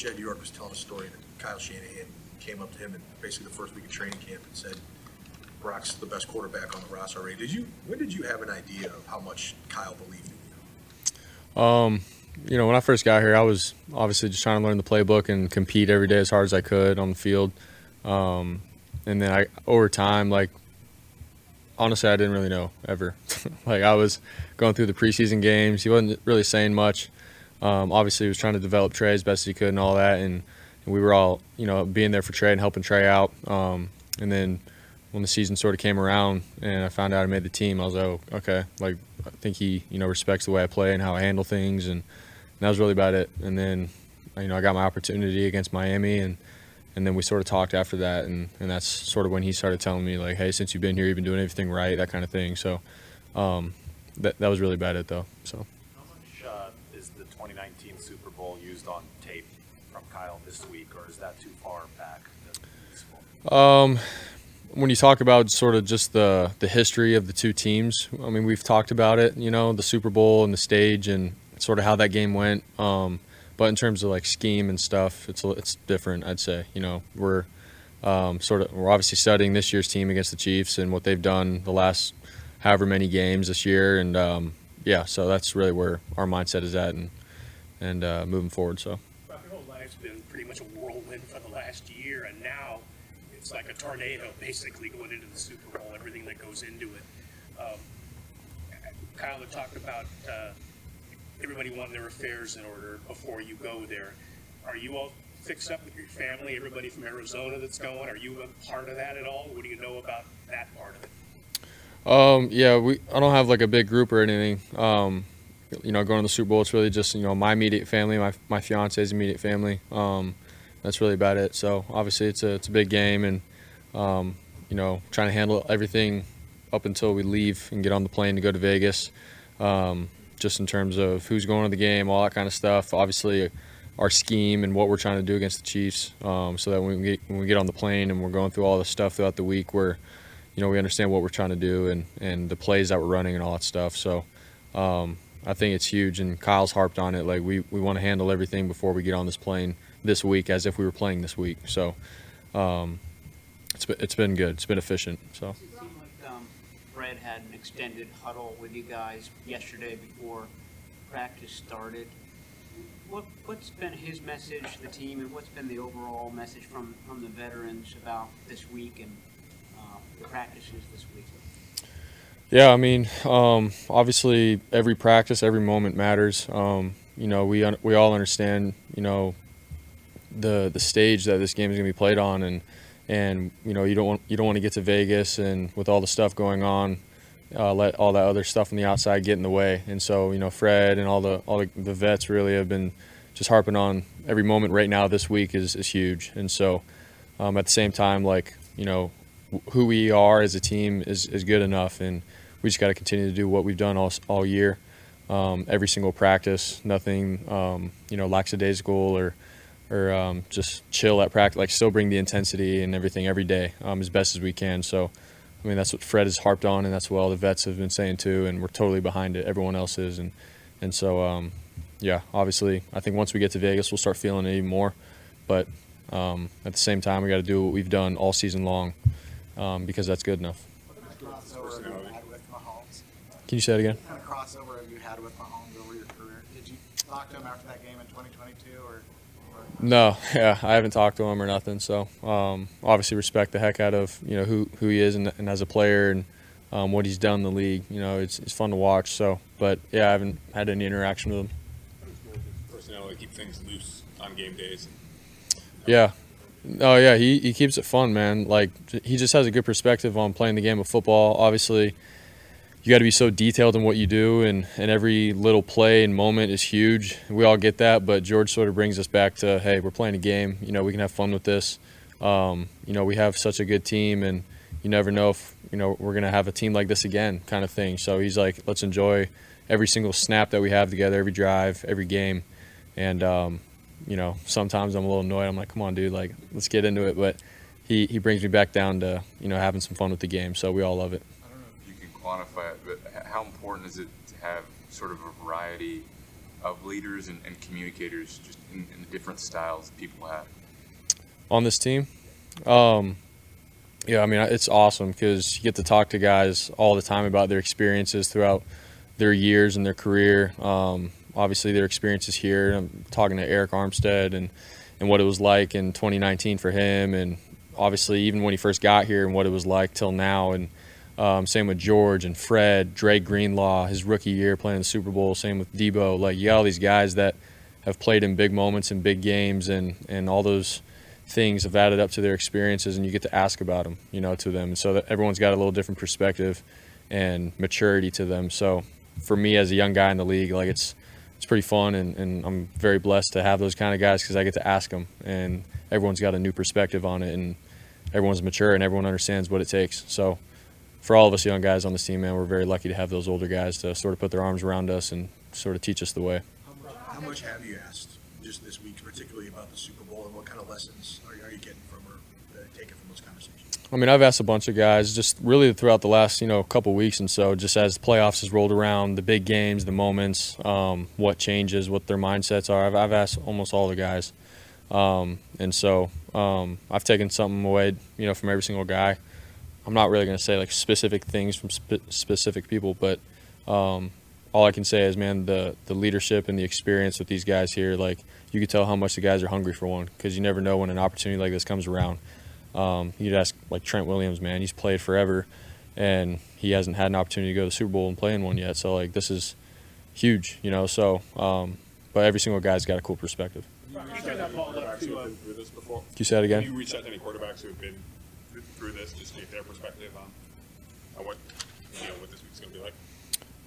Jed York was telling a story that Kyle Shanahan came up to him in basically the first week of training camp and said, Brock's the best quarterback on the roster already. Did you, when did you have an idea of how much Kyle believed in you? Um, you know, when I first got here, I was obviously just trying to learn the playbook and compete every day as hard as I could on the field. Um, and then I, over time, like, honestly, I didn't really know ever. like, I was going through the preseason games. He wasn't really saying much. Um, obviously, he was trying to develop Trey as best he could and all that. And, and we were all, you know, being there for Trey and helping Trey out. Um, and then when the season sort of came around and I found out I made the team, I was like, oh, okay. Like, I think he, you know, respects the way I play and how I handle things. And, and that was really about it. And then, you know, I got my opportunity against Miami and, and then we sort of talked after that. And, and that's sort of when he started telling me like, hey, since you've been here, you've been doing everything right, that kind of thing. So um, that, that was really about it though. So. How much uh, is the 2019 Super Bowl used on tape from Kyle this week, or is that too far back? Um, when you talk about sort of just the the history of the two teams, I mean, we've talked about it, you know, the Super Bowl and the stage and sort of how that game went. Um, but in terms of like scheme and stuff, it's it's different. I'd say, you know, we're um, sort of we're obviously studying this year's team against the Chiefs and what they've done the last however many games this year, and um, yeah, so that's really where our mindset is at and and uh, moving forward. So. And roll life's been pretty much a whirlwind for the last year, and now it's like a tornado, basically going into the Super Bowl. Everything that goes into it. Um, Kyle had talked about uh, everybody wanting their affairs in order before you go there. Are you all fixed up with your family? Everybody from Arizona that's going? Are you a part of that at all? What do you know about that part of it? Um, yeah, we I don't have like a big group or anything. Um, you know, going to the Super Bowl, it's really just you know my immediate family, my my fiance's immediate family. Um, that's really about it. So obviously it's a it's a big game, and um, you know trying to handle everything up until we leave and get on the plane to go to Vegas. Um, just in terms of who's going to the game, all that kind of stuff. Obviously, our scheme and what we're trying to do against the Chiefs, um, so that when we get, when we get on the plane and we're going through all the stuff throughout the week, we're you know we understand what we're trying to do and and the plays that we're running and all that stuff. So. Um, I think it's huge, and Kyle's harped on it. Like we, we want to handle everything before we get on this plane this week, as if we were playing this week. So, um, it's been, it's been good. It's been efficient. So. Like um, Fred had an extended huddle with you guys yesterday before practice started. What what's been his message to the team, and what's been the overall message from from the veterans about this week and uh, the practices this week? Yeah, I mean, um, obviously every practice, every moment matters. Um, you know, we we all understand, you know, the the stage that this game is going to be played on, and and you know you don't want you don't want to get to Vegas and with all the stuff going on, uh, let all that other stuff on the outside get in the way. And so you know, Fred and all the all the, the vets really have been just harping on every moment right now. This week is is huge, and so um, at the same time, like you know, who we are as a team is is good enough and we just got to continue to do what we've done all, all year. Um, every single practice, nothing, um, you know, lackadaisical or, or um, just chill at practice. Like still bring the intensity and everything every day um, as best as we can. So, I mean, that's what Fred has harped on, and that's what all the vets have been saying too. And we're totally behind it. Everyone else is, and and so um, yeah, obviously, I think once we get to Vegas, we'll start feeling it even more. But um, at the same time, we got to do what we've done all season long because that's good enough. Can you say it again? What kind of crossover have you had with Mahomes over your career? Did you talk to him after that game in 2022, or? or- No, yeah, I haven't talked to him or nothing. So um, obviously respect the heck out of you know who who he is and, and as a player and um, what he's done in the league. You know, it's it's fun to watch. So, but yeah, I haven't had any interaction with him. personnel to keep things loose on game days. Yeah. Oh yeah, he, he keeps it fun, man. Like he just has a good perspective on playing the game of football. Obviously, you got to be so detailed in what you do, and, and every little play and moment is huge. We all get that, but George sort of brings us back to, hey, we're playing a game. You know, we can have fun with this. Um, you know, we have such a good team, and you never know if you know we're gonna have a team like this again, kind of thing. So he's like, let's enjoy every single snap that we have together, every drive, every game, and um, you know, sometimes I'm a little annoyed. I'm like, come on, dude, like let's get into it. But he, he brings me back down to you know having some fun with the game. So we all love it. Quantify it, but how important is it to have sort of a variety of leaders and, and communicators just in, in the different styles people have? on this team. Um, yeah, I mean, it's awesome because you get to talk to guys all the time about their experiences throughout their years and their career. Um, obviously, their experiences here. I'm talking to Arik Armstead and, and what it was like in 2019 for him, and obviously, even when he first got here and what it was like till now. And um, same with George and Fred, Dre Greenlaw, his rookie year playing the Super Bowl. Same with Deebo. Like, you got all these guys that have played in big moments and big games, and, and all those things have added up to their experiences and you get to ask about them you know to them so everyone's got a little different perspective and maturity to them so for me as a young guy in the league like it's it's pretty fun and, and i'm very blessed to have those kind of guys because i get to ask them and everyone's got a new perspective on it and everyone's mature and everyone understands what it takes so for all of us young guys on the team man we're very lucky to have those older guys to sort of put their arms around us and sort of teach us the way How much have you asked just this week, particularly about the Super Bowl, and what kind of lessons are, are you getting from or uh, taking from those conversations? I mean, I've asked a bunch of guys just really throughout the last, you know, couple weeks and so, just as the playoffs has rolled around, the big games, the moments, um, what changes, what their mindsets are. I've, I've asked almost all the guys. Um, and so um, I've taken something away, you know, from every single guy. I'm not really going to say like specific things from spe- specific people, but um, all I can say is, man, the the leadership and the experience with these guys here, like you could tell how much the guys are hungry for one because you never know when an opportunity like this comes around. Um, you'd ask like Trent Williams, man, he's played forever, and he hasn't had an opportunity to go to the Super Bowl and play in one yet. So like this is huge, you know. So, um, but every single guy's got a cool perspective. You? Can that again? You reached out to any quarterbacks who have been through this, just to get their perspective on, on what, you know, what this week's going to be like?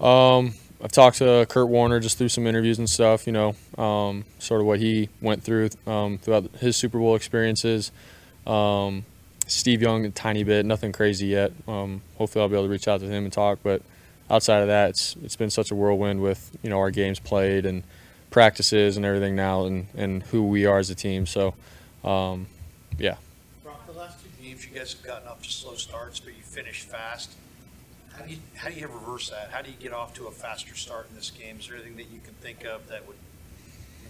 Um, I've talked to Kurt Warner just through some interviews and stuff. You know, um, sort of what he went through um, throughout his Super Bowl experiences. Um, Steve Young a tiny bit, nothing crazy yet. Um, hopefully, I'll be able to reach out to him and talk. But outside of that, it's it's been such a whirlwind with you know our games played and practices and everything now, and and who we are as a team. So, um, yeah. Last two games, you guys have gotten off to slow starts, but you finished fast. How do you, how do you reverse that? How do you get off to a faster start in this game? Is there anything that you can think of that would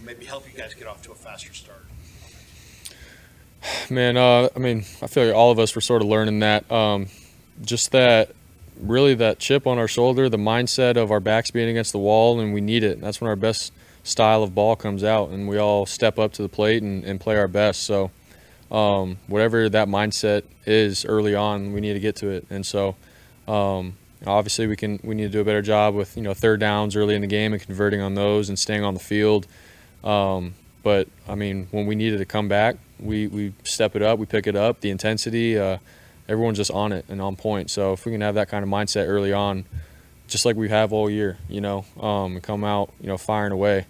maybe help you guys get off to a faster start? Man, uh, I mean, I feel like all of us were sort of learning that. Um, just that, really, that chip on our shoulder, the mindset of our backs being against the wall, and we need it. That's when our best style of ball comes out, and we all step up to the plate and, and play our best. So, um, whatever that mindset is early on, we need to get to it. And so, um, obviously, we can we need to do a better job with you know third downs early in the game and converting on those and staying on the field. Um, but I mean, when we needed to come back, we we step it up, we pick it up, the intensity. Uh, everyone's just on it and on point. So if we can have that kind of mindset early on, just like we have all year, you know, um, come out, you know, firing away.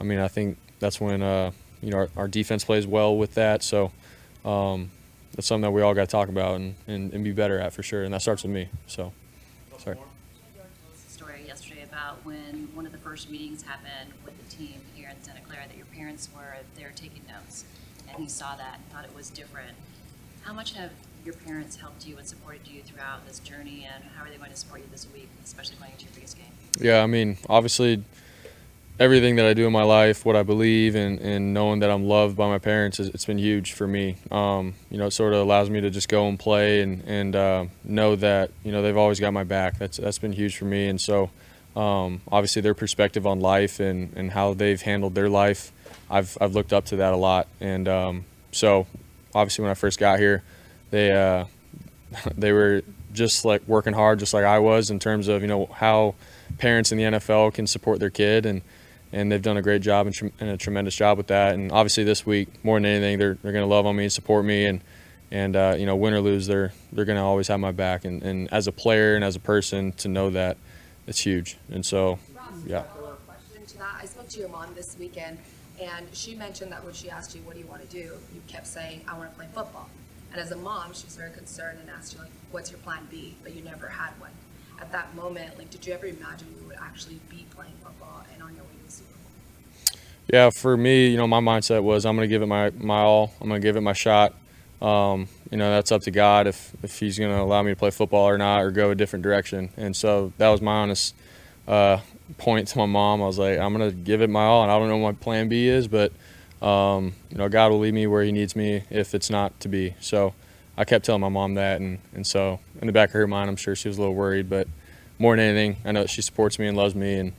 I mean, I think that's when uh, you know our, our defense plays well with that. So um, that's something that we all got to talk about and, and, and be better at for sure. And that starts with me. So sorry. I told a story yesterday about when one of the first meetings happened with the team here in Santa Clara that your parents were there taking notes and he saw that and thought it was different. How much have your parents helped you and supported you throughout this journey and how are they going to support you this week, especially going into your biggest game? Yeah, I mean, obviously, everything that I do in my life, what I believe, and, and knowing that I'm loved by my parents, it's been huge for me. Um, you know, it sort of allows me to just go and play and, and uh, know that, you know, they've always got my back. That's, that's been huge for me. And so um, obviously their perspective on life and, and how they've handled their life. I've, I've looked up to that a lot. And um, so obviously when I first got here, they, uh, they were just like working hard, just like I was in terms of, you know, how parents in the NFL can support their kid. And, and they've done a great job and, and a tremendous job with that. And obviously this week, more than anything, they're, they're going to love on me and support me. And, and uh, you know, win or lose, they're, they're going to always have my back. And, and as a player and as a person to know that, it's huge. And so, yeah. Question to that. I spoke to your mom this weekend, and she mentioned that when she asked you, "What do you want to do?" you kept saying, "I want to play football." And as a mom, she was very concerned and asked you, like, "What's your plan B?" But you never had one. At that moment, like, did you ever imagine you would actually be playing football and on your way to the Super Bowl? Yeah, for me, you know, my mindset was I'm going to give it my, my all. I'm going to give it my shot. Um, you know, that's up to God if, if He's going to allow me to play football or not or go a different direction. And so that was my honest uh, point to my mom. I was like, I'm going to give it my all, and I don't know what plan B is, but, um, you know, God will lead me where He needs me if it's not to be. So I kept telling my mom that. And, and so in the back of her mind, I'm sure she was a little worried, but more than anything, I know that she supports me and loves me. And,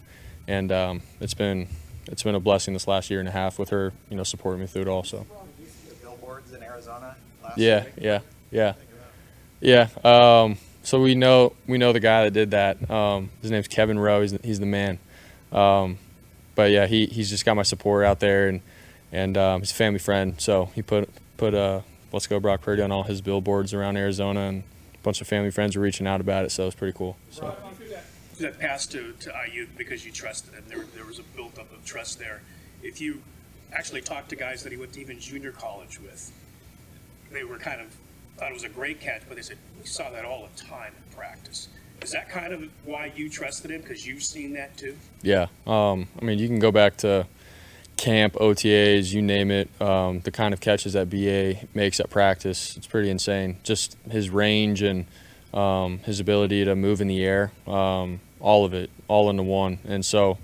and um, it's been it's been a blessing this last year and a half with her, you know, supporting me through it all. So. Billboards in Arizona yeah, yeah, yeah, yeah. Um, so we know we know the guy that did that. Um, his name's Kevin Rowe. He's, he's the man. Um, but yeah, he, he's just got my support out there, and and um, he's a family friend. So he put put uh, Let's Go Brock Purdy on all his billboards around Arizona, and a bunch of family friends were reaching out about it. So it was pretty cool. So. That pass to, to Aiyuk because you trusted him. There, there was a built-up of trust there. If you actually talked to guys that he went to even junior college with, they were kind of thought it was a great catch, but they said we saw that all the time in practice. Is that kind of why you trusted him because you've seen that too? Yeah, um, I mean you can go back to camp, OTAs, you name it. Um, the kind of catches that BA makes at practice, it's pretty insane. Just his range and um, his ability to move in the air, um, all of it, all into one. And so,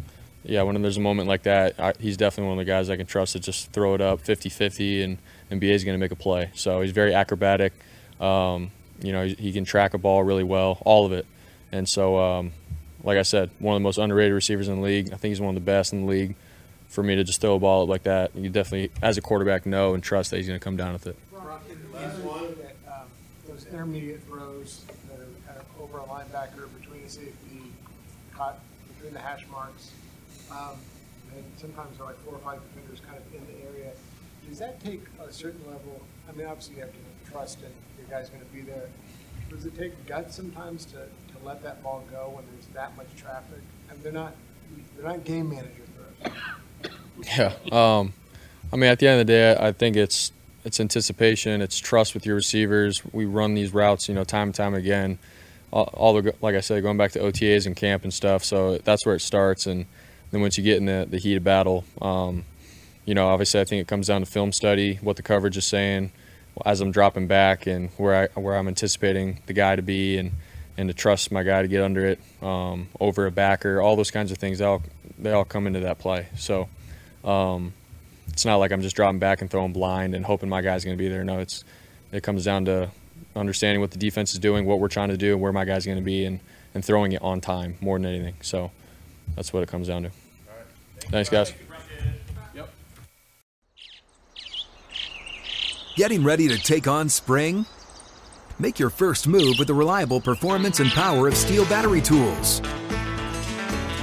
yeah, when there's a moment like that, I, he's definitely one of the guys I can trust to just throw it up 50-50 and and BA is going to make a play. So he's very acrobatic. Um, you know, he, he, can track a ball really well, all of it. And so, um, like I said, one of the most underrated receivers in the league. I think he's one of the best in the league. For me to just throw a ball like that, you definitely, as a quarterback, know and trust that he's going to come down with it. Um, those intermediate throws that are kind of over a linebacker between the safety, caught between the hash marks, um, and sometimes they're like four or five defenders kind of in the area does that take a certain level? I mean, obviously you have to trust in your guy's going to be there. Does it take guts sometimes to, to let that ball go when there's that much traffic? I mean, they're not they're not game manager throws. Yeah. Um, I mean, at the end of the day, I think it's it's anticipation, it's trust with your receivers. We run these routes, you know, time and time again. All, all the like I said, going back to OTAs and camp and stuff. So that's where it starts, and then once you get in the, the heat of battle, um, you know, obviously I think it comes down to film study, what the coverage is saying as I'm dropping back and where I where I'm anticipating the guy to be and and to trust my guy to get under it um, over a backer, all those kinds of things. They all they all come into that play. So um, it's not like I'm just dropping back and throwing blind and hoping my guy's going to be there. No, it's it comes down to understanding what the defense is doing, what we're trying to do, and where my guy's going to be, and and throwing it on time more than anything. So that's what it comes down to. Thanks, guys. Yep. Getting ready to take on spring? Make your first move with the reliable performance and power of STIHL battery tools.